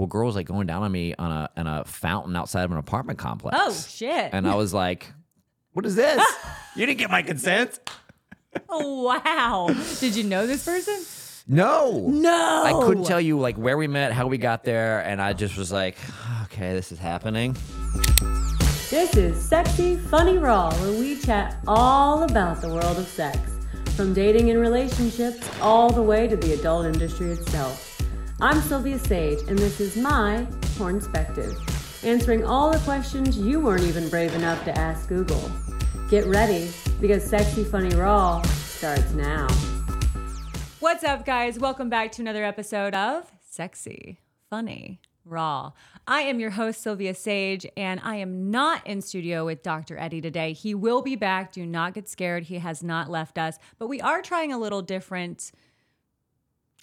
well, girls like going down on me on a on a fountain outside of an apartment complex. Oh shit. And I was like, what is this? you didn't get my consent. oh wow. Did you know this person? No. No. I couldn't tell you like where we met, how we got there, and I just was like, okay, this is happening. This is Sexy Funny Raw, where we chat all about the world of sex, from dating and relationships all the way to the adult industry itself. I'm Silvia Saige, and this is my Pornspective, answering all the questions you weren't even brave enough to ask Google. Get ready, because Sexy Funny Raw starts now. What's up, guys? Welcome back to another episode of Sexy, Funny, Raw. I am your host, Silvia Saige, and I am not in studio with Dr. Eddie today. He will be back. Do not get scared. He has not left us, but we are trying a little different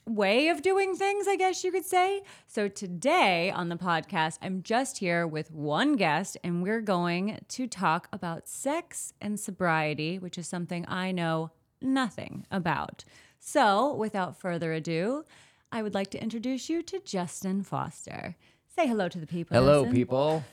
way of doing things, I guess you could say. So today on the podcast, I'm just here with one guest, and we're going to talk about sex and sobriety, which is something I know nothing about. So without further ado, I would like to introduce you to Justin Foster. Say hello to the people. Hello, Justin. people.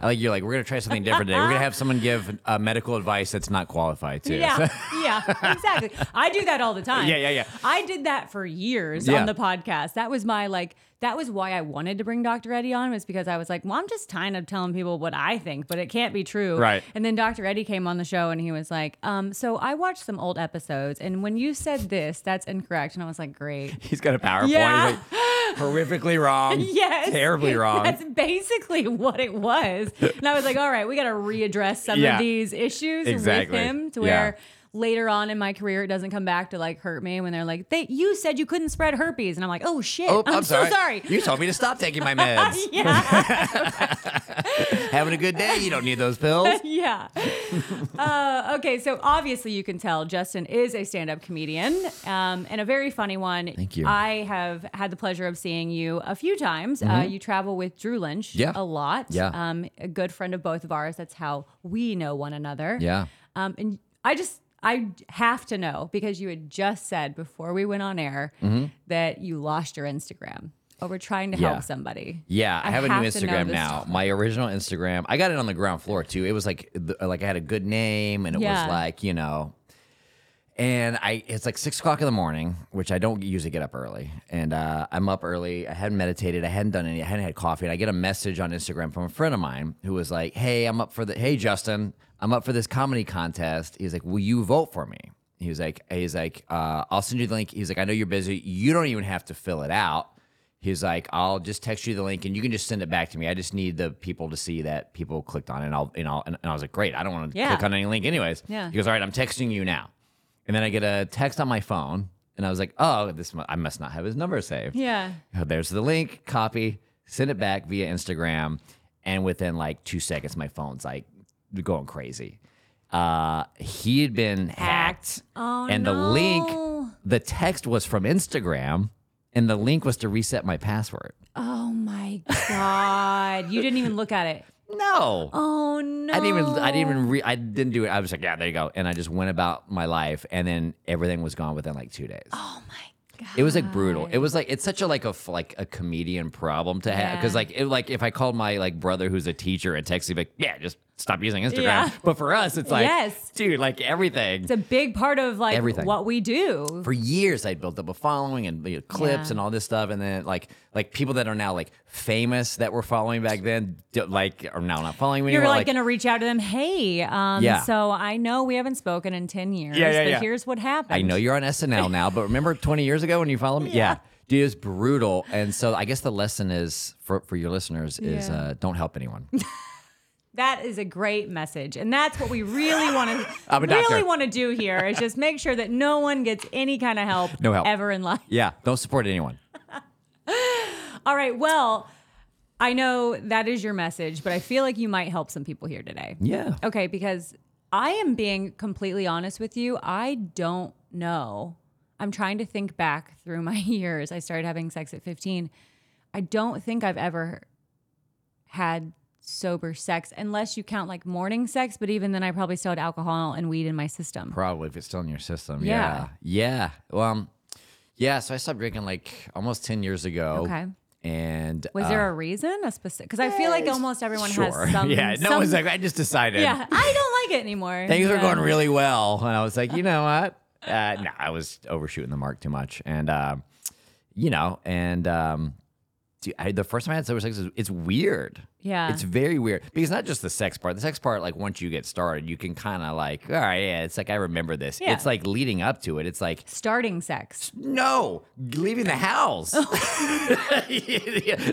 I like you're like, we're gonna try something different today. We're gonna have someone give uh, medical advice that's not qualified to. Yeah, yeah, exactly. I do that all the time. Yeah, yeah, yeah. I did that for years Yeah. on the podcast. That was my like. That was why I wanted to bring Dr. Eddie on was because I was like, well, I'm just kind of telling people what I think, but it can't be true. Right. And then Dr. Eddie came on the show and he was like, um, so I watched some old episodes and when you said this, that's incorrect. And I was like, great. He's got a PowerPoint. Yeah. Horrifically wrong. Yes. Terribly wrong. That's basically what it was. And I was like, all right, we got to readdress some Yeah. of these issues Exactly. with him to Yeah. Later on in my career it doesn't come back to like hurt me when they're like, they you said you couldn't spread herpes. And I'm like, oh shit. Oh, I'm, I'm, so sorry. You told me to stop taking my meds. Having a good day. You don't need those pills. yeah. Uh, okay, so obviously you can tell Justin is a stand-up comedian um, and a very funny one. Thank you. I have had the pleasure of seeing you a few times. Uh, you travel with Drew Lynch Mm-hmm. Yeah. a lot. Yeah. Um, a good friend of both of ours. That's how we know one another. Yeah. Um, and I just I have to know because you had just said before we went on air that you lost your Instagram. Oh, we're trying to Mm-hmm. Yeah. help somebody. Yeah, I, have a new have to know Instagram now. My original Instagram, I got it on the ground floor too. It was like, the- like I had a good name, and it Yeah. was like, you know, and I, it's like six o'clock in the morning, which I don't usually get up early, and uh, I'm up early. I hadn't meditated, I hadn't done any, I hadn't had coffee, and I get a message on Instagram from a friend of mine who was like, "Hey, I'm up for the, hey Justin, I'm up for this comedy contest." He's like, "Will you vote for me?" He was like, he's like, uh, "I'll send you the link." He's like, "I know you're busy. You don't even have to fill it out." He's like, I'll just text you the link and you can just send it back to me. I just need the people to see that people clicked on it. And I'll, and, I'll, and I was like, great. I don't want to Yeah. click on any link anyways. Yeah. He goes, all right, I'm texting you now. And then I get a text on my phone and I was like, oh, this, mu- I must not have his number saved. Yeah. Oh, There's the link, copy, send it back via Instagram. And within like two seconds, my phone's like going crazy. Uh, he had been hacked. Oh, and the link, the text was from Instagram, and the link was to reset my password. Oh my god! you didn't even look at it. No. Oh no! I didn't even I didn't even re- I didn't do it. I was like, yeah, there you go. And I just went about my life and then everything was gone within like 2 days. Oh my god! It was like brutal. It was like it's such a like a like a comedian problem to have because Yeah. like it, like if I called my like brother who's a teacher and texted like yeah just stop using Instagram. Yeah. But for us it's like Yes. dude like everything. It's a big part of like Everything. what we do. for years I built up a following and you know, clips Yeah. and all this stuff and then like like people that are now like famous that were following back then like are now not following me You're anymore. like, gonna reach out to them. Hey, um, Yeah. so I know we haven't spoken in ten years, Yeah, yeah, but yeah. here's what happened. I know you're on SNL now, but remember 20 years ago when you followed me? Yeah. Dude, it's brutal. And so I guess the lesson is for, for your listeners is Yeah. uh, don't help anyone. That is a great message, and that's what we really want to really want to do here is just make sure that no one gets any kind of help, No help. ever in life. yeah, don't support anyone. All right, well, I know that is your message, but I feel like you might help some people here today. Yeah. Okay, because I am being completely honest with you. I don't know. I'm trying to think back through my years. I started having sex at 15. I don't think I've ever had sober sex unless you count like morning sex, but even then I probably still had alcohol and weed in my system. Probably if it's still in your system. Yeah. Yeah. Yeah. Well, um, yeah. So I stopped drinking like almost 10 years ago. Okay. And Was uh, there a reason? A specific? Because I feel like almost everyone sure. has some. yeah, no some- one's like, I just decided. Yeah, I don't like it anymore. things are Yeah. going really well. And I was like, you know what? Uh, no, I was overshooting the mark too much. And, uh, you know, and um, dude, I, the first time I had sober sex, it's weird. Yeah. It's very weird because not just the sex part. The sex part, like once you get started, you can kind of like, all right, yeah, it's like I remember this. Yeah. It's like leading up to it. It's like, Starting sex. no, leaving the house,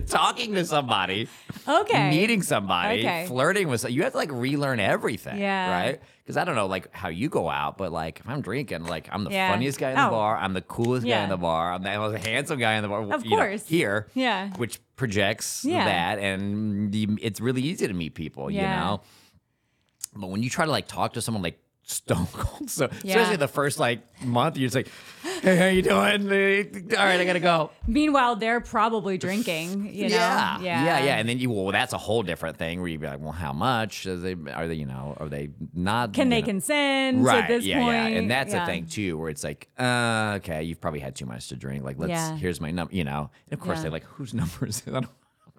talking to somebody, Okay. meeting somebody, Okay. flirting with. You have to like relearn everything, Yeah. right? Because I don't know like how you go out, but like if I'm drinking, like I'm the Yeah. funniest guy in the Oh. bar, I'm the coolest guy in the bar, I'm the most handsome guy in the bar. Of you know, course. here, Yeah. which projects Yeah. that, and the, it's really easy to meet people, you know. But when you try to like talk to someone like stone cold, so Yeah. especially the first like month, you're just like, "Hey, how you doing? All right, I gotta go." Meanwhile, they're probably drinking. You know. Yeah, Yeah. yeah, yeah. And then you, well, that's a whole different thing where you'd be like, well, how much? Are they, are they, you know, are they not? Can they know- consent Right. at this yeah, point? yeah. And that's Yeah. the thing too, where it's like, uh, okay, you've probably had too much to drink. Like, let's. Yeah. Here's my number. You know. And of course, they're like, whose number is it? I don't-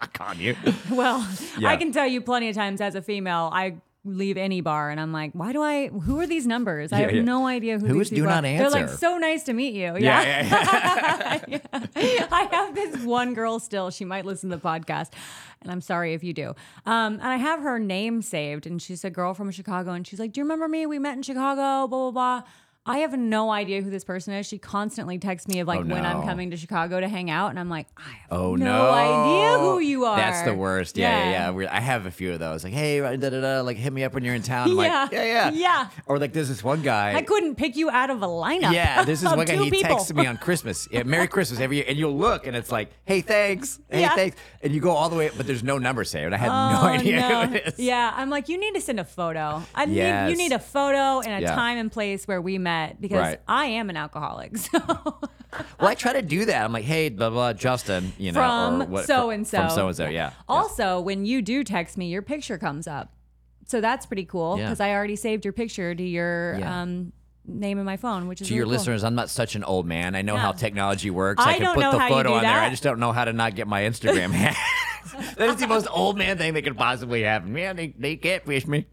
I'm not you. Well, Yeah. I can tell you plenty of times as a female, I leave any bar and I'm like, why do I? Who are these numbers? I Yeah, have yeah. no idea who, Who these is do people not are. They're like, so nice to meet you. Yeah, Yeah. yeah, yeah. I have this one girl still. She might listen to the podcast, and I'm sorry if you do. Um, and I have her name saved, and she's a girl from Chicago, and she's like, "Do you remember me? We met in Chicago." Blah blah blah. I have no idea who this person is. She constantly texts me of like Oh, when I'm no. coming to Chicago to hang out, and I'm like, I have Oh no, no! idea who you are. That's the worst. Yeah, yeah, Yeah. We're- I have a few of those. Like, hey, da da da. Like, hit me up when you're in town. I'm Yeah. like, yeah, yeah, Yeah. Or like, there's this one guy. I couldn't pick you out of a lineup. Yeah, this is of one guy. two He people. texts me on Christmas. Yeah, Merry Christmas every year, and you'll look, and it's like, "Hey, thanks. Hey, Yeah. thanks." And you go all the way, but there's no number saved. I had no Oh, idea no. who it is. Yeah, I'm like, you need to send a photo. I need you need a photo and a Yeah. time and place where we met because Right. I am an alcoholic. So Well, I try to do that. I'm like, "Hey, blah blah, Justin," you know, from so and so. from so and so. Yeah. Yeah. Also, when you do text me, your picture comes up. So that's pretty cool Yeah. because I already saved your picture to your Yeah. um, name in my phone, which is To your cool. listeners, I'm not such an old man. I know how technology works. I can don't put know the photo on there. I just don't know how to not get my Instagram hacked. that is the most old man thing that could possibly happen. Man, they, they catfish me.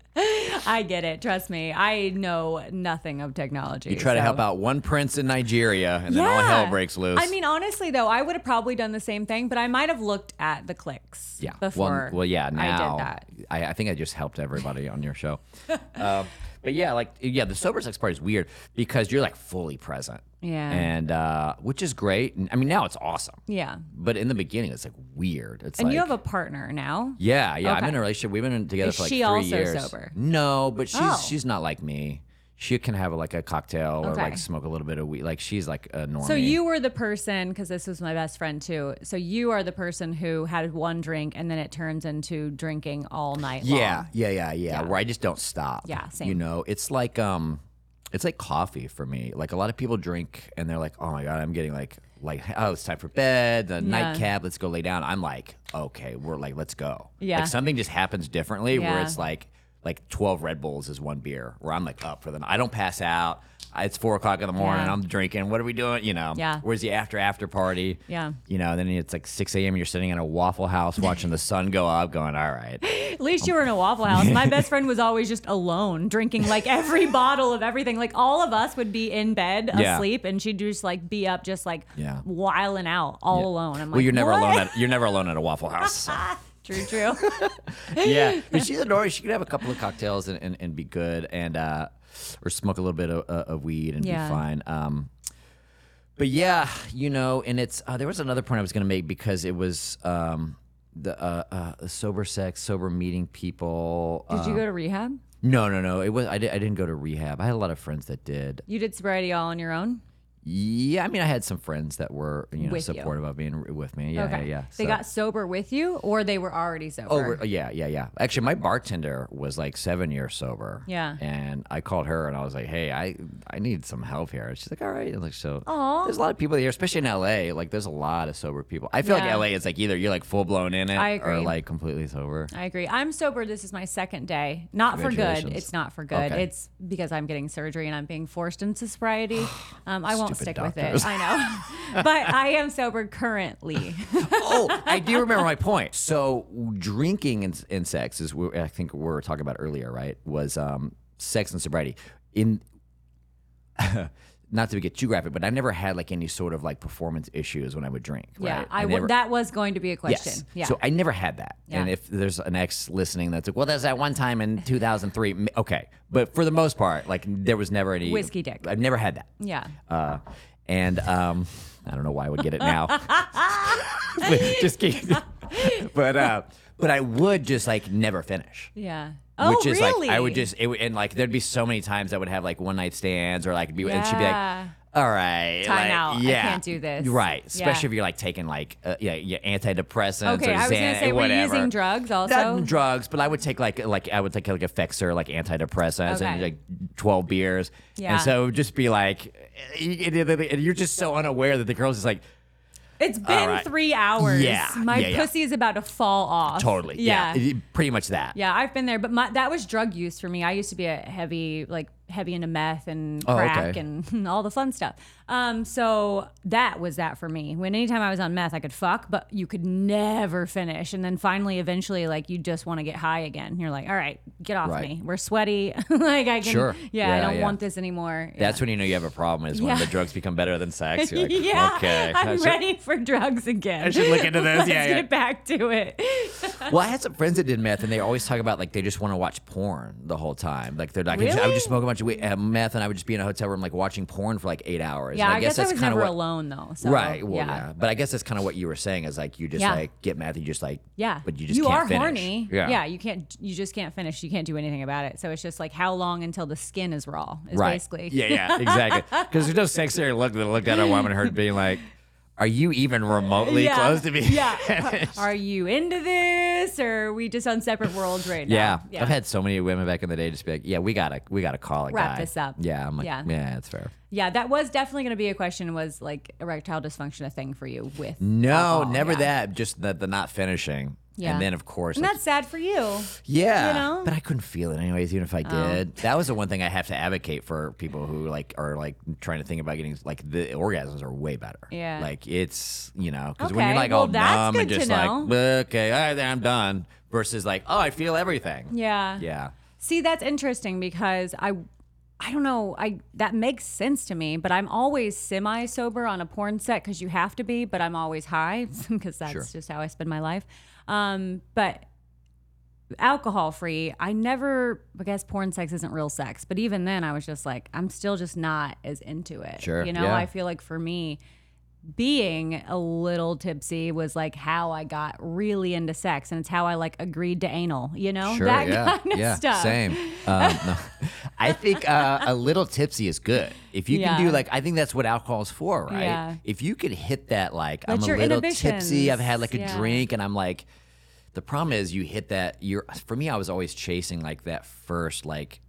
I get it. Trust me. I know nothing of technology. You try to so- help out one prince in Nigeria, and then all hell breaks loose. I mean, honestly, though, I would have probably done the same thing, but I might have looked at the clicks Yeah. before. well, well, yeah. Now I did that. I, I think I just helped everybody on your show. um, but yeah, like yeah, the sober sex part is weird because you're like fully present. Yeah. And uh, which is great. And, I mean, now it's awesome. Yeah. But in the beginning, it's like weird. It's And like you have a partner now. yeah, yeah. I'm Okay. in a relationship. We've been together Is for like she three also years. sober? No, but she's Oh. she's not like me. She can have like a cocktail or Okay. like smoke a little bit of weed. Like she's like a normie. So you were the person, because this was my best friend too. So you are the person who had one drink and then it turns into drinking all night long. Yeah, yeah, yeah, yeah, Yeah. Where I just don't stop. Yeah, You same. know, it's like um, it's like coffee for me. Like a lot of people drink and they're like, oh my god, I'm getting like like oh it's time for bed, the nightcap, let's go lay down. I'm like, okay, we're like let's go. Yeah. Like something just happens differently where Yeah. it's like like 12 Red Bulls is one beer. Where I'm like up for the night. I don't pass out. It's four o'clock in the morning. Yeah. I'm drinking. What are we doing? You know. Yeah. Where's the after after party? Yeah. You know. Then it's like 6 a.m. You're sitting in a Waffle House watching the sun go up, going, all right. At least you were in a Waffle House. My best friend was always just alone, drinking like every bottle of everything. Like all of us would be in bed Yeah. asleep, and she'd just like be up, just like Yeah. wiling out all alone. I'm like, well, you're never "What?" alone. At, you're never alone at a Waffle House. so. True, true. yeah, but she's a Nori. She could have a couple of cocktails and, and, and be good, and uh, or smoke a little bit of, uh, of weed and Yeah. be fine. Um, but yeah, you know, and it's uh, there was another point I was going to make because it was um, the uh, uh, sober sex, sober meeting people. Did you go to rehab? No, no, no. It was I, did, I didn't go to rehab. I had a lot of friends that did. You did sobriety all on your own? Yeah, I mean, I had some friends that were you know With you. supportive of being with me. Yeah, yeah, yeah. They So- got sober with you, or they were already sober. Oh, re- yeah, yeah, yeah. Actually, my bartender was like seven years sober. Yeah. And I called her and I was like, "Hey, I I need some help here." She's like, "All right." And like, so Aw. there's a lot of people here, especially in LA. Like, there's a lot of sober people. I feel Yeah. like LA is like either you're like full blown in it, I or agree. like completely sober. I agree. I'm sober. This is my second day. Not for good. Congratulations. It's not for good. Okay. It's because I'm getting surgery and I'm being forced into sobriety. Um, I won't stick with it. I know, but I am sober currently. oh, I do remember my point. So drinking and, and sex is what I think we were talking about earlier, right? Was um, sex and sobriety. In not to get too graphic, but I never had like any sort of like performance issues when I would drink. yeah, right? I never, would. That was going to be a question. Yes. Yeah. So I never had that. Yeah. And if there's an ex listening that's like, well, there's that one time in 2003. Okay. But for the most part, like there was never any Whiskey dick. I've never had that. yeah. Uh, and um, I don't know why I would get it now. Just kidding. but uh, but I would just like never finish. Yeah. Oh, Which is really? like I would just it would, and like there'd be so many times I would have like one night stands or like be and she'd be Yeah. like, all right, Time like, out. I Yeah, can't do this. Right, especially Yeah. if you're like taking like uh, yeah, yeah antidepressants Okay, or I was gonna Xan- say, were you whatever. using drugs also? Not drugs, but I would take like like I would take like Effexor, like antidepressants, Okay. and like twelve beers, Yeah. and so it would just be like, and you're just so unaware that the girl's just like. It's been right. three hours. Yeah, My yeah, yeah. pussy is about to fall off. Totally. Yeah. Yeah. pretty much that. Yeah, I've been there, but my, that was drug use for me. I used to be a heavy, like heavy into meth and Oh, crack okay. and all the fun stuff. Um, so that was that for me. When anytime I was on meth, I could fuck, but you could never finish. And then finally, eventually, like you just want to get high again. You're like, all right, get off Right. me. We're sweaty. like I can. Sure. Yeah, I Yeah, don't yeah. want this anymore. That's when you know you have a problem is when Yeah. the drugs become better than sex. You're like, yeah, okay. I I'm should- ready for drugs again. I should look into this. Let's Yeah, yeah. get back to it. Well, I had some friends that did meth, and they always talk about like they just want to watch porn the whole time. Like they're like, I, just, I would just smoke a bunch we- uh, meth, and I would just be in a hotel room like watching porn for like eight hours. Yeah, And I, guess, I that's was never what, alone though. So, right. Well, yeah. yeah. But I guess that's kind of what you were saying is like you just Yeah. like get meth, you just like Yeah. but you just can't are finish. horny. Yeah. yeah, you can't you just can't finish. You can't do anything about it. So it's just like how long until the skin is raw is right. basically. Yeah, yeah, exactly. Because there's no sexier look than looked at a woman and her being like, "Are you even remotely Yeah. close to me?" Yeah. Are you into this or are we just on separate worlds right now? Yeah. yeah. I've had so many women back in the day just be like, "Yeah, we gotta, we gotta call it Wrap guy." this up. Yeah, I'm like, Yeah. yeah, that's fair. Yeah, that was definitely going to be a question was like erectile dysfunction a thing for you with No, alcohol? never Yeah. that. Just the, the not finishing. Yeah. And then of course, And like, that's sad for you. yeah. you know? Oh. But I couldn't feel it anyways, even if I oh. did. That was the one thing I have to advocate for people who like are like trying to think about getting like the orgasms are way better. Yeah. Like it's you know because when you're like well, all numb and just like okay, all right, I'm done. Versus like oh, I feel everything. Yeah. Yeah. See, that's interesting because I I don't know, I that makes sense to me, but I'm always semi sober on a porn set cuz you have to be, but I'm always high because that's Sure. just how I spend my life. Um but alcohol free, I never I guess porn sex isn't real sex, but even then I was just like I'm still just not as into it. Sure, You know, yeah. I feel like for me being a little tipsy was like how I got really into sex, and it's how I like agreed to anal. You know, Sure. that yeah. kind of yeah. stuff. Same. Um, no. I think uh, a little tipsy is good. If you can do like, I think that's what alcohol is for, right? Yeah. If you could hit that, like, Let I'm a little tipsy. I've had like a yeah. drink, and I'm like, the problem is you hit that. You're for me. I was always chasing like that first like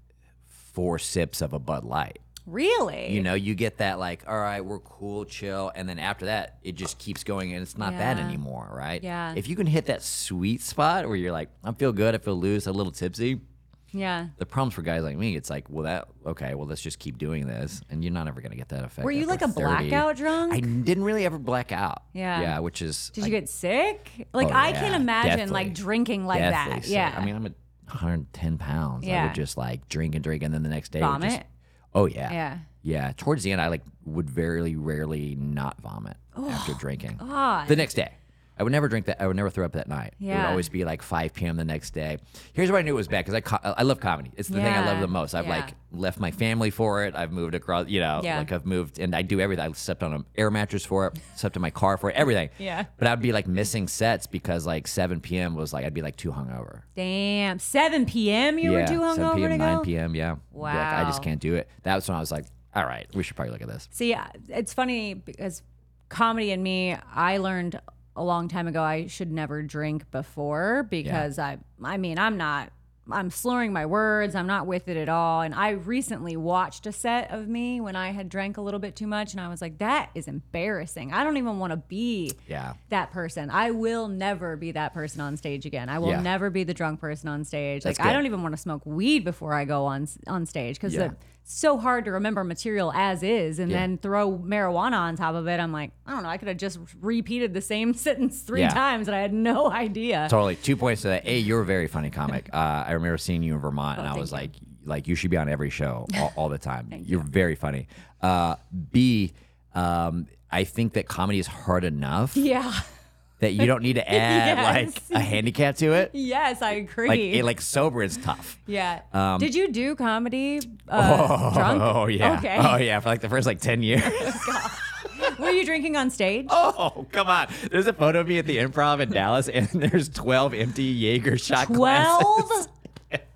four sips of a Bud Light. Really? You know, you get that like, all right, we're cool, chill, and then after that, it just keeps going, and it's not that Yeah. anymore, right? Yeah. If you can hit that sweet spot where you're like, I feel good, I feel loose, a little tipsy. Yeah. The problems for guys like me, it's like, well, that okay, well, let's just keep doing this, and you're not ever gonna get that effect. Were you like a 30. blackout drunk? I didn't really ever black out. Yeah. yeah, which is Did you get sick? Like Oh, I yeah, can't imagine deathly. like drinking like that. sick. Yeah. I mean, I'm at 110 pounds. I would just like drink and drink, and then the next day Vomit? Just, oh yeah, Yeah. yeah. Towards the end, I like would very rarely not vomit after drinking. Oh, God. The next day. I would never drink that. I would never throw up that night. It would always be like 5 p.m. the next day. Here's where I knew it was bad because I, co- I love comedy. It's the thing I love the most. I've Yeah. like left my family for it. I've moved across, you know, Yeah. like I've moved and I do everything. I slept on an air mattress for it, slept in my car for it, everything. Yeah. But I'd be like missing sets because like 7 p.m. was like, I'd be like too hungover. Damn. 7 p.m. You were yeah. too 7 hungover p.m., to 9 go. p.m. Yeah. Be Like, I just can't do it. That was when I was like, all right, we should probably look at this. See, uh, it's funny because comedy and me, I learned a long time ago I should never drink before because I I mean, I'm not I'm slurring my words. I'm not with it at all. And I recently watched a set of me when I had drank a little bit too much, and I was like, that is embarrassing. I don't even want to be Yeah. that person. I will never be that person on stage again. I will Yeah. never be the drunk person on stage. That's like I don't even want to smoke weed before I go on on stage because Yeah. it's so hard to remember material as is and Yeah. then throw marijuana on top of it. I'm like, I don't know. I could have just repeated the same sentence three Yeah. times and I had no idea. Totally. Two points to that. A, you're a very funny comic. Uh, I remember seeing you in Vermont, and I Oh, was you. like, like you should be on every show all, all the time. you're very funny. Uh, B, um, I think that comedy is hard enough Yeah. That you don't need to add like a handicap to it. Yes, I agree. Like, it, like sober is tough. yeah. um, Did you do comedy uh, drunk? Oh yeah. Okay. Oh yeah. For like the first like ten years. Were you drinking on stage? oh come on. There's a photo of me at the Improv in Dallas, and there's twelve empty Jaeger shot glasses. Twelve.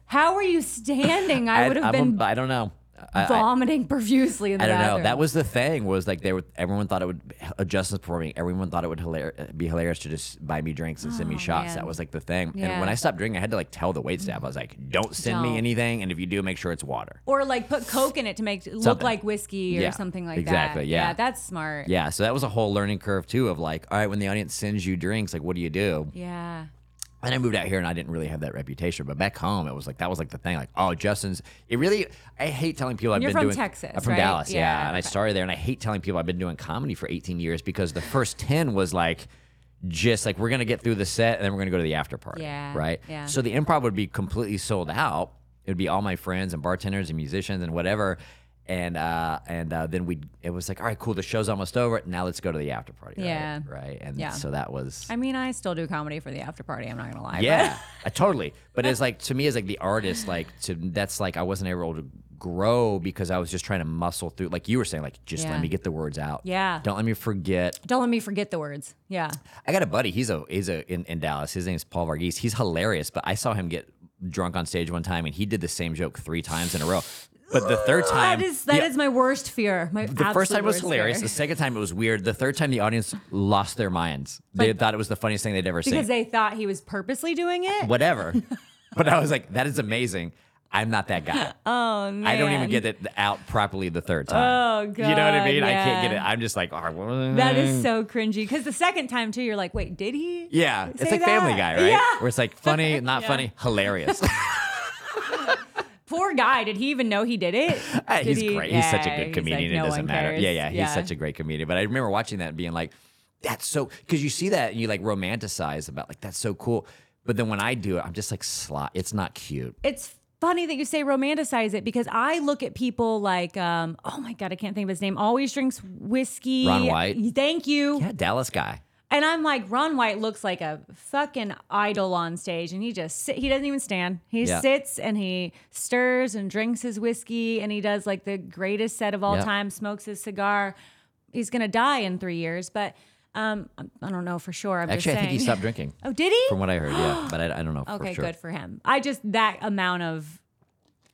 How were you standing? I would have been a- I don't know. I- I- vomiting profusely in the I don't know. That was the thing. Was like they were. Everyone thought it would. A Justin's performing. Everyone thought it would hilar- be hilarious to just buy me drinks and send me Oh, shots. man. That was like the thing. And when I stopped drinking, I had to like tell the wait staff. I was like, "Don't send Don't. me anything, and if you do, make sure it's water." or like put coke in it to make it look like whiskey or Yeah, something like that. exactly, that. yeah. that's smart. Yeah. So that was a whole learning curve too. Of like, all right, when the audience sends you drinks, like, what do you do? Yeah. And I moved out here and I didn't really have that reputation. But back home, it was like that was like the thing. Like, oh, Justin's. It really. I hate telling people I've You're been from doing. Texas, I'm from right? Dallas, yeah. Yeah, And I started there, and I hate telling people I've been doing comedy for 18 years because the first 10 was like. Just like we're gonna get through the set and then we're gonna go to the after party. Yeah, Right. yeah. So the improv would be completely sold out. It would be all my friends and bartenders and musicians and whatever. And uh, and uh, then we it was like all right cool the show's almost over now let's go to the after party right? Yeah. right and Yeah. so that was I mean, I still do comedy for the after party. I'm not gonna lie. yeah, I totally. But it's like to me, as like the artist, like to that's like I wasn't able to grow because I was just trying to muscle through. Like you were saying, like just Yeah. let me get the words out. Yeah. Don't let me forget. Don't let me forget the words. Yeah. I got a buddy. He's a he's a in, in Dallas. His name's Paul Varghese. He's hilarious. But I saw him get drunk on stage one time, and he did the same joke three times in a row. But the third time, That is that is the, my worst fear. My the first time was worst hilarious. fear. The second time it was weird. The third time the audience lost their minds. They Like- thought it was the funniest thing they'd ever seen. because they thought he was purposely doing it. whatever. but I was like, that is amazing. I'm not that guy. Oh man. I don't even get it out properly the third time. Oh, God. You know what I God, mean? I can't get it. yeah. I'm just like, oh, what? Eh. That is so cringy. Because the second time too, you're like, wait, did he? Yeah, it's say like Family that? Guy, right? Yeah. Where it's like funny, not funny, hilarious. Poor guy. Did he even know he did it? Ah, Did he's he- great. He's such a good comedian. like, it doesn't matter. cares. Yeah, yeah. He's such a great comedian. But I remember watching that and being like, that's so because you see that and you like romanticize about like that's so cool. But then when I do it, I'm just like slot. It's not cute. it's funny that you say romanticize it because I look at people like, um, oh my god, I can't think of his name. Always drinks whiskey. Ron White. Thank you. Yeah, Dallas guy. And I'm like, Ron White looks like a fucking idol on stage, and he just sit, he doesn't even stand. He Yeah. sits and he stirs and drinks his whiskey, and he does like the greatest set of all Yeah. time. Smokes his cigar. He's gonna die in three years, but um, I don't know for sure. I'm Actually, I think he stopped drinking. Oh, did he? From what I heard, yeah, but I, I don't know okay, for sure. good for him. I just that amount of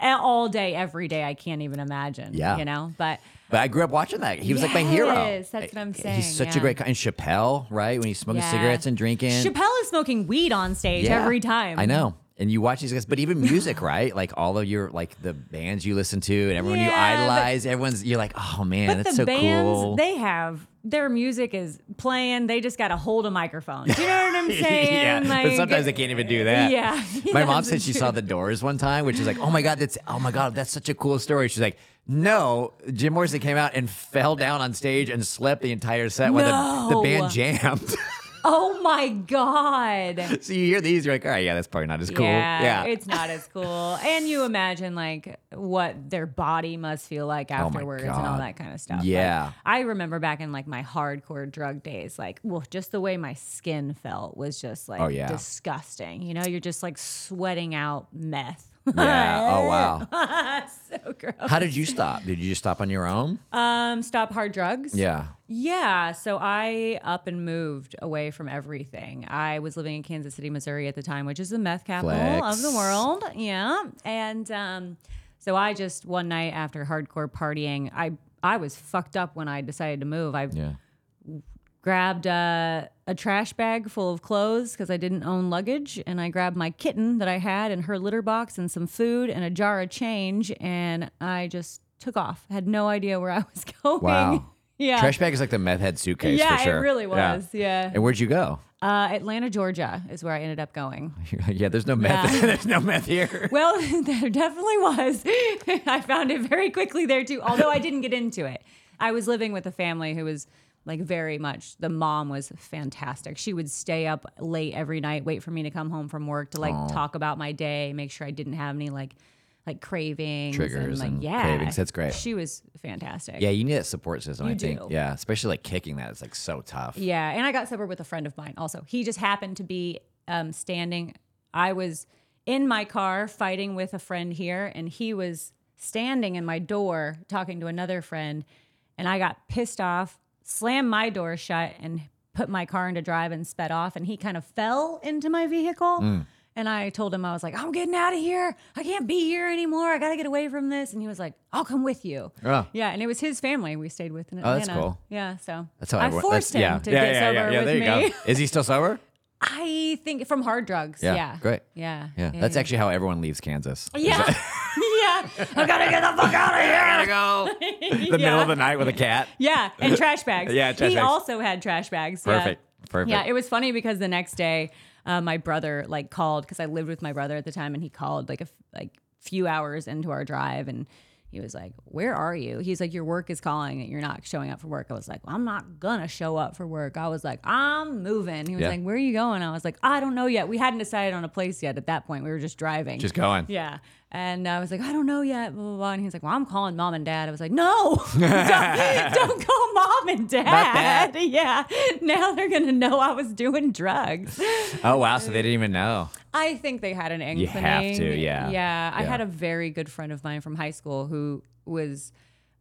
all day, every day, I can't even imagine. Yeah. you know, but. But I grew up watching that. He was like my hero. That's what I'm saying, He's such yeah. a great guy. And Chappelle, right? When he's smoking Yeah. cigarettes and drinking. Chappelle is smoking weed on stage Yeah. every time. I know. And you watch these guys, but even music, right? Like all of your like the bands you listen to and everyone you Yeah, but- idolize, everyone's you're like, oh man, that's so bands, cool. they have their music is playing. They just got to hold a microphone. Do you know what I'm saying? yeah, but sometimes they can't even do that. Yeah, My mom said she true. saw the Doors one time, which is like, oh my god, that's oh my god, that's such a cool story. She's like, no, Jim Morrison came out and fell down on stage and slept the entire set while the, the band jammed. Oh my god. so you hear these, you're like, all right, yeah, that's probably not as cool. Yeah, Yeah, it's not as cool. And you imagine like what their body must feel like Oh afterwards and all that kind of stuff. Like, Yeah. I remember back in like my hardcore drug days, like, well, just the way my skin felt was just like Oh, yeah. disgusting. You know, you're just like sweating out meth. yeah. Oh wow. so gross. How did you stop? Did you just stop on your own? Um, stop hard drugs. Yeah. Yeah, so I up and moved away from everything. I was living in Kansas City, Missouri at the time, which is the meth capital of the world. Yeah, and um, so I just one night after hardcore partying, I I was fucked up when I decided to move. I Yeah. grabbed a, a trash bag full of clothes because I didn't own luggage. And I grabbed my kitten that I had and her litter box and some food and a jar of change. And I just took off. I had no idea where I was going. Wow. yeah. Trash bag is like the meth head suitcase yeah, for sure. it really Yeah. was. Yeah. And where'd you go? Uh, Atlanta, Georgia is where I ended up going. yeah, there's no meth. Yeah. there's no meth here. Well, there definitely was. I found it very quickly there too, although I didn't get into it. I was living with a family who was like very much the mom was fantastic. She would stay up late every night, wait for me to come home from work to like talk about my day, make sure I didn't have any like like cravings Triggers and like and yeah. cravings. That's great. She was fantastic. Yeah, you need that support system. You I think. do. Yeah, especially like kicking that. It's like so tough. Yeah, and I got sober with a friend of mine also. He just happened to be um, standing. I was in my car fighting with a friend here, and he was standing in my door talking to another friend. And I got pissed off, slammed my door shut, and put my car into drive and sped off. And he kind of fell into my vehicle. Mm. And I told him, I was like, I'm getting out of here. I can't be here anymore. I got to get away from this. And he was like, I'll come with you. Oh. Yeah. And it was his family we stayed with in Atlanta. Oh, that's cool. Yeah. So That's how I everyone- forced that's, him yeah. to yeah, get yeah, sober yeah, yeah, with there you me. go. Is he still sober? I think from hard drugs. Yeah, Yeah. great. Yeah. Yeah, that's actually how everyone leaves Kansas. Yeah. that- yeah. I gotta get the fuck out of here. I gotta go. The middle of the night with a cat. Yeah, and trash bags. Yeah, trash he bags. also had trash bags. yeah. Perfect. Perfect. Yeah, it was funny because the next day, uh, my brother like called because I lived with my brother at the time, and he called like a f- like few hours into our drive, and he was like, "Where are you?" He's like, "Your work is calling, and you're not showing up for work." I was like, well, "I'm not gonna show up for work." I was like, "I'm moving." He was Yeah. like, "Where are you going?" I was like, "I don't know yet. We hadn't decided on a place yet. At that point, we were just driving." Just going. Yeah. And I was like, I don't know yet. Blah, blah, blah. And he's like, Well, I'm calling mom and dad. I was like, No, don't, don't call mom and dad. Yeah. Now they're going to know I was doing drugs. Oh wow, so they didn't even know. I think they had an inkling. You have to, yeah. Yeah. I Yeah. had a very good friend of mine from high school who was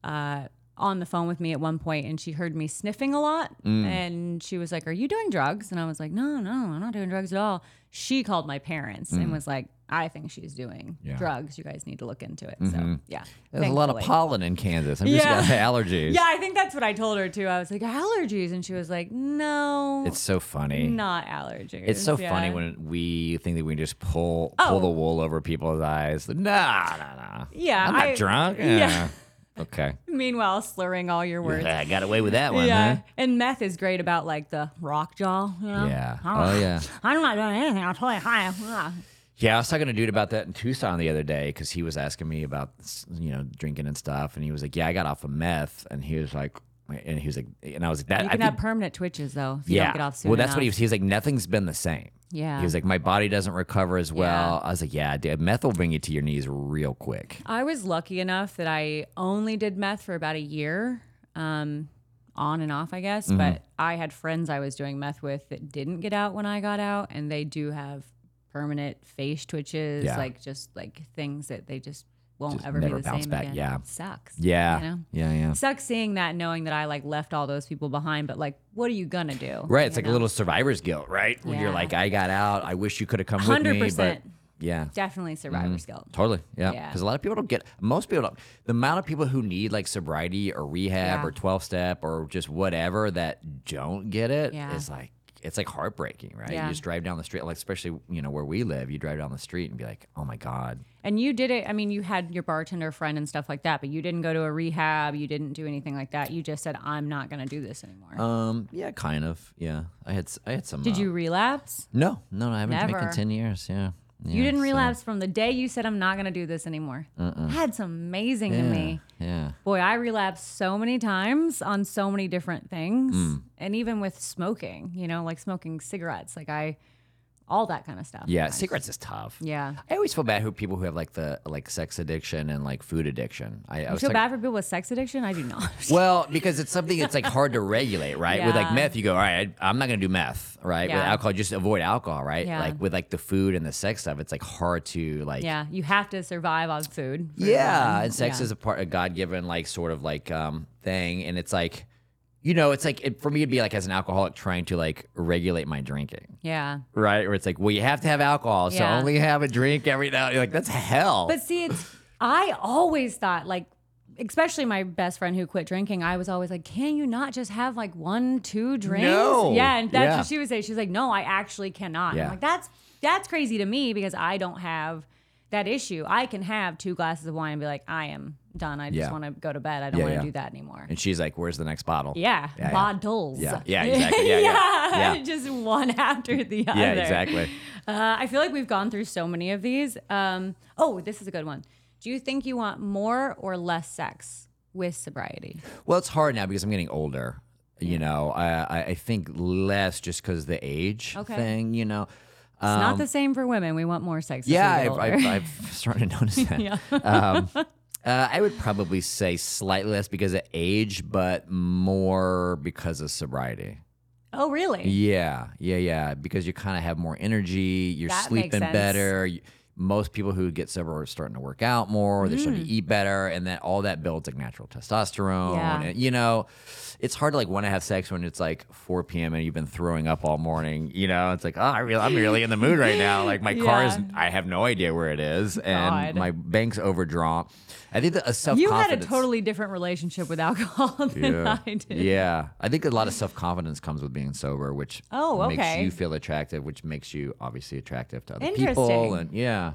uh, on the phone with me at one point and she heard me sniffing a lot. Mm. And she was like, Are you doing drugs? And I was like, No, no, I'm not doing drugs at all. She called my parents and was like, I think she's doing. Yeah. Mm-hmm. drugs. You guys need to look into it. So, yeah. There's a lot of pollen in Kansas. I'm just Yeah. got allergies. Yeah, I think that's what I told her too. I was like, allergies. And she was like, no, It's so funny. not allergies. It's so funny when we think that we can just pull pull Oh. the wool over people's eyes. Nah, nah, nah. Yeah, I'm not I- drunk. yeah. Yeah. Okay. Meanwhile, slurring all your words. I got away with that one. Yeah, Huh? and meth is great about like the rock jaw. You know? Yeah. Oh yeah. I'm not doing anything. I'll tell you hi. Ah. Yeah, I was talking to a dude about that in Tucson the other day because he was asking me about you know drinking and stuff, and he was like, "Yeah, I got off of meth," and he was like, and he was like, and I was like, "That You I can think, have permanent twitches though if you yeah." don't get off soon well, that's what he was. He was like, "Nothing's been the same." Yeah. He was like, "My body doesn't recover as well." Yeah. I was like, "Yeah, dude, meth will bring you to your knees real quick." I was lucky enough that I only did meth for about a year, um, on and off, I guess. Mm-hmm. But I had friends I was doing meth with that didn't get out when I got out, and they do have permanent face twitches, Yeah. like just like things that they just won't Just ever be the bounce same back, again. yeah. It sucks. Yeah, You know? yeah, yeah. Sucks seeing that, knowing that I like left all those people behind. But like, what are you gonna do? Right, it's You like know? a little survivor's guilt, right? When you're like, "I got out. I wish you could have come with me," but yeah, definitely survivor's mm-hmm. guilt. Totally. Yeah. Yeah. Because a lot of people don't get, most people don't, the amount of people who need like sobriety or rehab Yeah. or 12 step or just whatever that don't get it is Yeah. like, it's like heartbreaking, right? Yeah. You just drive down the street, like, especially, you know, where we live, you drive down the street and be like, oh my God. And you did it. I mean, you had your bartender friend and stuff like that, but you didn't go to a rehab. You didn't do anything like that. You just said, "I'm not going to do this anymore." Um, yeah, kind of. Yeah. I had, I had some. did uh, you relapse? No, no, no, I haven't Never. 10 years. Yeah. You didn't so- relapse from the day you said, "I'm not going to do this anymore." That's amazing to me. Yeah. Boy, I relapsed so many times on so many different things, Mm. and even with smoking. You know, like smoking cigarettes, like I, all that kind of stuff. Yeah. I- Cigarettes is tough. Yeah. I always feel bad who people who have like the like sex addiction and like food addiction. I, I was feel bad for people with sex addiction? I do not. Well, because it's something that's like hard to regulate, right? With like meth, you go, all right, I'm not gonna do meth, right? With alcohol, just avoid alcohol, right? Yeah. Like with like the food and the sex stuff, it's like hard to like. yeah, you have to survive on food. Yeah, and sex Yeah. is a part, a God given like sort of like um thing, and it's like, you know, it's like it, for me it'd be like as an alcoholic trying to like regulate my drinking, Yeah. right? Where it's like, well, you have to have alcohol, so Yeah. only have a drink every now. You're like, that's hell. But see, it's I always thought like especially my best friend who quit drinking, I was always like, "Can you not just have like one, two drinks?" No. Yeah, and that's Yeah. what she would say. She's like, "No, I actually cannot." Yeah. I'm like, "That's that's crazy to me because I don't have that issue. I can have two glasses of wine and be like, I am done. I just Yeah. want to go to bed. I don't Yeah, want to yeah. do that anymore." And she's like, "Where's the next bottle?" Yeah, Yeah, yeah. bottles. Yeah, yeah, exactly. Yeah, yeah, yeah. just one after the other. Yeah, exactly. Uh, I feel like we've gone through so many of these. Um, oh, this is a good one. Do you think you want more or less sex with sobriety? Well, it's hard now because I'm getting older. You know, I I, I think less just because the age Okay. thing. You know. It's not the same for women. We want more sex. Um, Yeah, I've. I've, I've started to notice that. Yeah. um, uh, I would probably say slightly less because of age, but more because of sobriety. oh, really? Yeah, yeah, yeah. Because you kind of have more energy. You're That sleeping better. You- most people who get sober are starting to work out more. They're starting Mm. to eat better, and then all that builds like natural testosterone. Yeah. And, you know, it's hard to like want to have sex when it's like 4 p.m. and you've been throwing up all morning. You know, it's like, oh, I really, I'm really in the mood right now. Like my car is, I have no idea where it is, and God. my bank's overdrawn. I think a self You had a totally different relationship with alcohol than yeah. I did. Yeah. I think a lot of self confidence comes with being sober, which Oh, makes okay. you feel attractive, which makes you obviously attractive to other people. And yeah.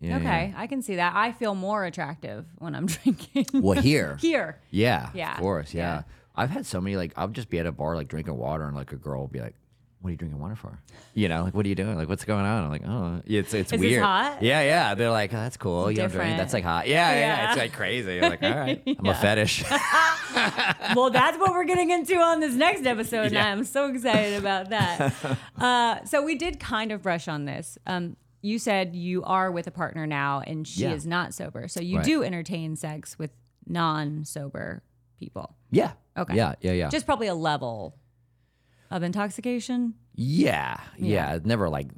yeah Okay, I can see that. I feel more attractive when I'm drinking. Well, here. Here. Yeah. Yeah. Of course. Yeah. Yeah. I've had so many, like, I'll just be at a bar, like, drinking water, and, like, a girl will be like, what are you drinking water for? You know, like, what are you doing? Like, what's going on? I'm like, oh, it's it's Is this weird. hot? Yeah, yeah. They're like, oh, that's cool. You don't drink. different. That's like hot. Yeah, yeah, Yeah. It's like crazy. I'm like, all right, I'm a fetish. well, that's what we're getting into on this next episode, Yeah. and I'm so excited about that. uh, so we did kind of brush on this. Um, you said you are with a partner now, and she Yeah. is not sober. So you Right. do entertain sex with non-sober people. yeah. Okay. Yeah, yeah, yeah. Just probably a level of intoxication. Yeah, yeah. Never like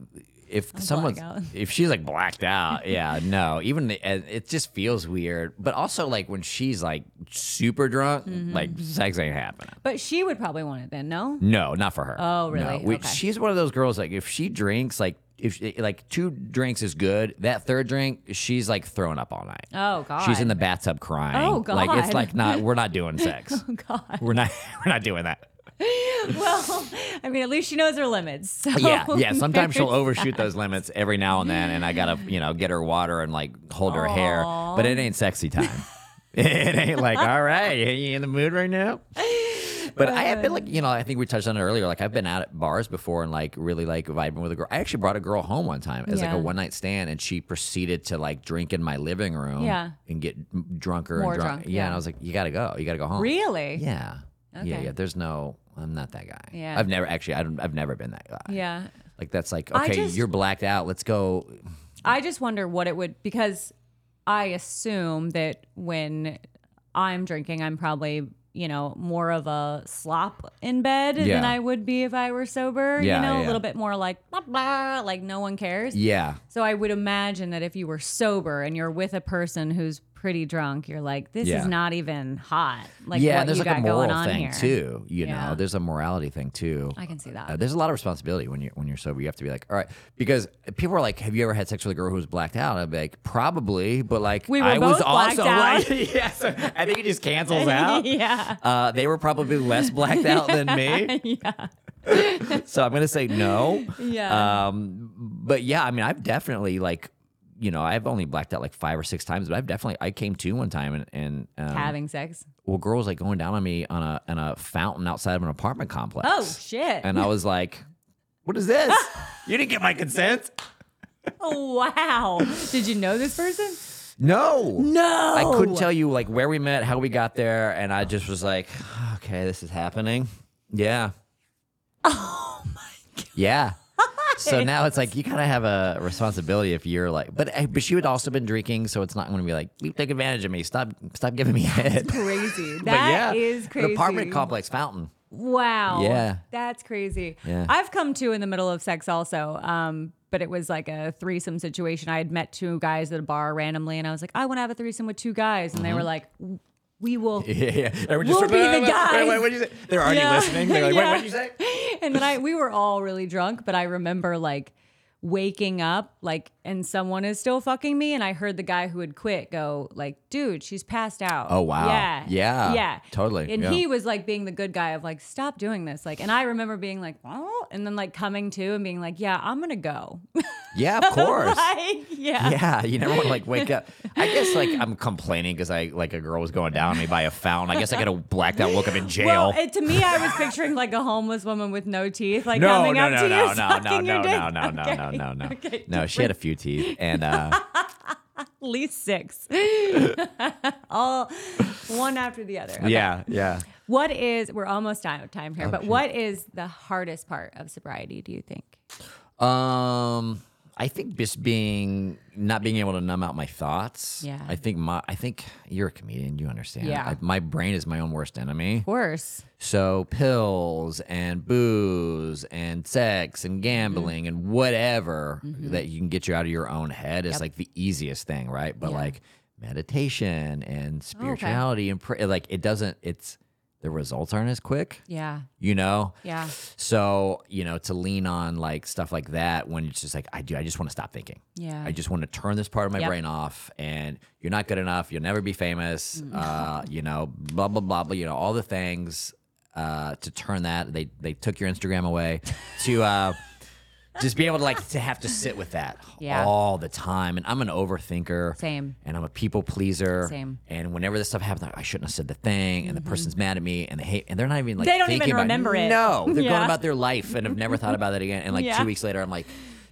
if someone's blackout. if she's like blacked out. Yeah, no. Even the, it just feels weird. But also like when she's like super drunk, Mm-hmm. like sex ain't happening. But she would probably want it then, no? No, not for her. Oh, really? No. We- Okay. She's one of those girls like if she drinks like if like two drinks is good, that third drink she's like throwing up all night. Oh God. She's in the bathtub crying. Oh, god, Like it's like not we're not doing sex. Oh God. we're not we're not doing that. Well, I mean, at least she knows her limits. So Yeah, yeah. Sometimes she'll overshoot those limits every now and then, and I gotta, you know, get her water and like hold her hair. But it ain't sexy time. it ain't like, all right, you in the mood right now? But I have been like, you know, I think we touched on it earlier. Like I've been out at bars before and like really like vibing with a girl. I actually brought a girl home one time as like a one night stand, and she proceeded to like drink in my living room. Yeah. And get drunker More and drunk. drunk, Yeah, yeah. And I was like, you gotta go. You gotta go home. Really? Yeah. Yeah, yeah. There's no. I'm not that guy. Yeah. I've never actually. I don't, I've never been that guy. Yeah. Like that's like I okay, just- you're blacked out. Let's go. I just wonder what it would because I assume that when I'm drinking, I'm probably you know more of a slop in bed than I would be if I were sober. Yeah, you know, yeah, a yeah. little bit more like blah blah, like no one cares. Yeah. So I would imagine that if you were sober and you're with a person who's pretty drunk, you're like, this Yeah. is not even hot. Like yeah, what there's you like got a moral going on thing here. too. You Yeah. know, there's a morality thing too. I can see that. Uh, there's a lot of responsibility when you when you're sober. You have to be like, all right, because people are like, "Have you ever had sex with a girl who was blacked out?" I'd be like, probably, but like, We were I was also out. like, yes, I think it just cancels out. yeah. Uh, they were probably less blacked out than me, yeah. so I'm gonna say no. Yeah. Um, but yeah, I mean, I've definitely like, you know, I've only blacked out like five or six times, but I've definitely I came to one time and and um, Having sex. well, girl was like going down on me on a on a fountain outside of an apartment complex. Oh shit. And I was like, "What is this? you didn't get my consent." Oh, wow. Did you know this person? No. No. I couldn't tell you like where we met, how we got there, and I just was like, "Okay, this is happening." Yeah. Oh my god. Yeah. So now it's like you kind of have a responsibility if you're like, but eh, but she had also been drinking, so it's not going to be like you take advantage of me. Stop stop giving me head. Crazy. But That yeah, is crazy. An apartment complex fountain. Wow. Yeah. That's crazy. Yeah. I've come to in the middle of sex also. Um, but it was like a threesome situation. I had met two guys at a bar randomly and I was like, I want to have a threesome with two guys. And they Mm-hmm. were like, we will Yeah, yeah. We'll sort be the "Uh, Wait, guys." wait, what did you say? They're already Yeah. listening. They're like, Yeah. what did you say? and then I we were all really drunk, but I remember like waking up like and someone is still fucking me and I heard the guy who had quit go like dude she's passed out Oh, wow. yeah Yeah. yeah Totally. and Yeah. he was like being the good guy of like stop doing this like and I remember being like well and then like coming to and being like yeah I'm gonna go Yeah, of course. like yeah Yeah, you never want to like wake up. I guess like I'm complaining because I like a girl was going down on me by a fountain. I guess I got a blacked out, woke up in jail. Well, it, to me, I was picturing like a homeless woman with no teeth, like no, coming no, up no, to no, you, no, no, sucking no, your dick. no, no, no, Okay. No, no, no. Okay, No, she had a few teeth, and uh, at least six, all one after the other. Okay. yeah, yeah. What is? We're almost out of time here, Oh, but shoot. what is the hardest part of sobriety? Do you think? Um, I think just being not being able to numb out my thoughts. Yeah. I think my I think you're a comedian. You understand. Yeah. I, my brain is my own worst enemy. Of course. So pills and booze and sex and gambling Mm-hmm. and whatever that you can get you out of your own head is like the easiest thing, right? But Yeah. like meditation and spirituality and pray, like it doesn't. It's the results aren't as quick, Yeah. you know. Yeah. So you know to lean on like stuff like that when it's just like I do. I just want to stop thinking. Yeah. I just want to turn this part of my Yep. brain off, and you're not good enough. You'll never be famous. Uh, you know, blah blah blah blah. You know, all the things uh, to turn that. They they took your Instagram away to uh, just be able to like to have to sit with that Yeah. all the time. And I'm an overthinker. Same. And I'm a people pleaser. Same. Mm-hmm. And whenever this stuff happens, like, I shouldn't have said the thing, and the person's mad at me, and they hate, and they're not even like They don't even remember it. No, they're Yeah. going about their life and have never thought about it again. And like Yeah. two weeks later, I'm like,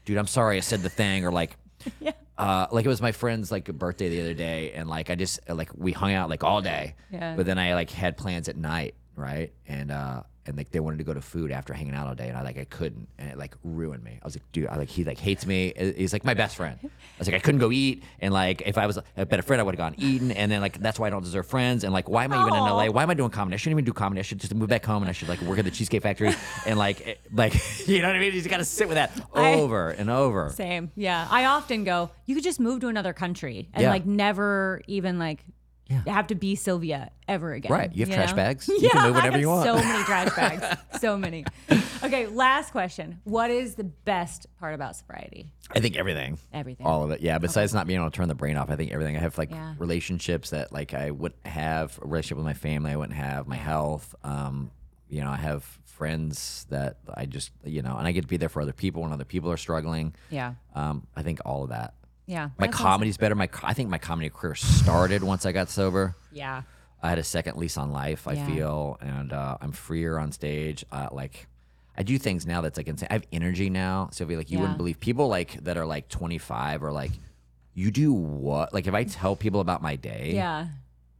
dude, I'm sorry I said the thing, or like. Yeah. Uh, like it was my friend's like birthday the other day, and like I just like we hung out like all day, Yeah. but then I like had plans at night, right? And uh, and like they wanted to go to food after hanging out all day, and I like I couldn't, and it like ruined me. I was like, dude, I like he like hates me. He's like my best friend. I was like, I couldn't go eat, and like if I was a better friend, I would have gone eaten, and then like that's why I don't deserve friends, and like why am I even in. LA? Why am I doing comedy? I shouldn't even do comedy. I should just move back home, and I should like work at the Cheesecake Factory, and like it- like you know what I mean? You just got to sit with that I- over and over. Same. Yeah. I often go, you could just move to another country and Yeah. like never even like Yeah. have to be Silvia ever again. Right. You have trash know? bags. You Yeah, can move I have you want. So many trash bags. so many. Okay. Last question. What is the best part about sobriety? I think everything. Everything. All of it. Yeah. Besides not being able to turn the brain off, I think everything. I have like Yeah. relationships that like I wouldn't have a relationship with my family. I wouldn't have my health. Um, you know, I have friends that I just you know, and I get to be there for other people when other people are struggling. Yeah. Um, I think all of that. Yeah. My That's awesome. comedy's better. My I think my comedy career started once I got sober. Yeah. I had a second lease on life. I Yeah. feel, and uh, I'm freer on stage. Uh, like, I do things now that's like insane. I have energy now, Silvia. Like, you Yeah. wouldn't believe people like that are like 25 or like, you do what? Like, if I tell people about my day, Yeah.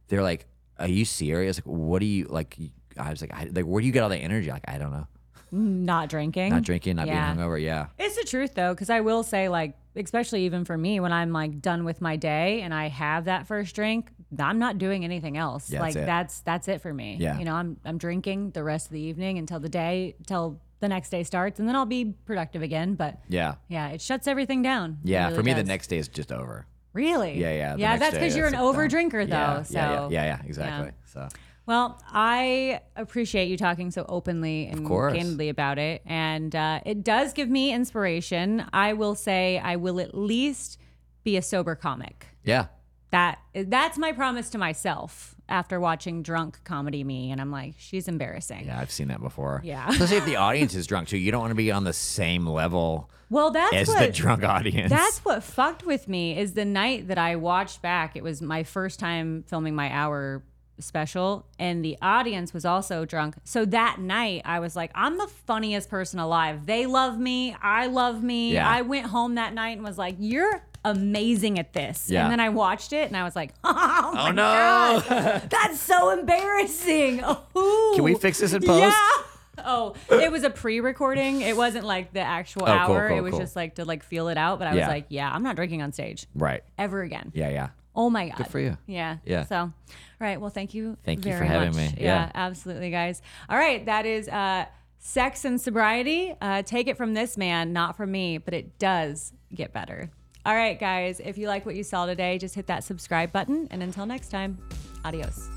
they're like, "Are you serious? Like, what do you like?" I was like, I, "Like, where do you get all the energy?" Like, I don't know. Not drinking. Not drinking, not Yeah. being hungover. Yeah, It's the truth though, because I will say, like, especially even for me, when I'm like done with my day and I have that first drink, I'm not doing anything else. Yeah, like that's that's that's it for me. Yeah. You know, I'm I'm drinking the rest of the evening until the day till the next day starts, and then I'll be productive again. But yeah, yeah, it shuts everything down. Yeah. really For me, the next day is just over. Really? Yeah, yeah. Yeah, that's because you're an over drinker, though. Yeah, so yeah, yeah, yeah, yeah, exactly. So. Well, I appreciate you talking so openly and candidly about it. And uh, it does give me inspiration. I will say I will at least be a sober comic. Yeah. That That's my promise to myself after watching drunk comedy me. And I'm like, she's embarrassing. Yeah, I've seen that before. Yeah. Especially if the audience is drunk too. You don't want to be on the same level Well, that's as what, the drunk audience. That's what fucked with me is the night that I watched back. It was my first time filming my hour special, and the audience was also drunk. So that night, I was like, I'm the funniest person alive. They love me. I love me. Yeah. I went home that night and was like, You're amazing at this. Yeah. And then I watched it and I was like, Oh, oh no! God, that's so embarrassing. Oh, Can we fix this in post? Yeah. Oh, it was a pre-recording. It wasn't like the actual Oh, hour. cool, it was cool. just like to like feel it out. But I was like, yeah, I'm not drinking on stage Right. ever again. Yeah, yeah. Oh my god. Good for you. Yeah. Yeah. So, right. Well, thank you. Thank you for having much. me. Yeah. absolutely, guys. All right. That is uh, sex and sobriety. Uh, take it from this man, not from me, but it does get better. All right, guys. If you like what you saw today, just hit that subscribe button. And until next time, adios.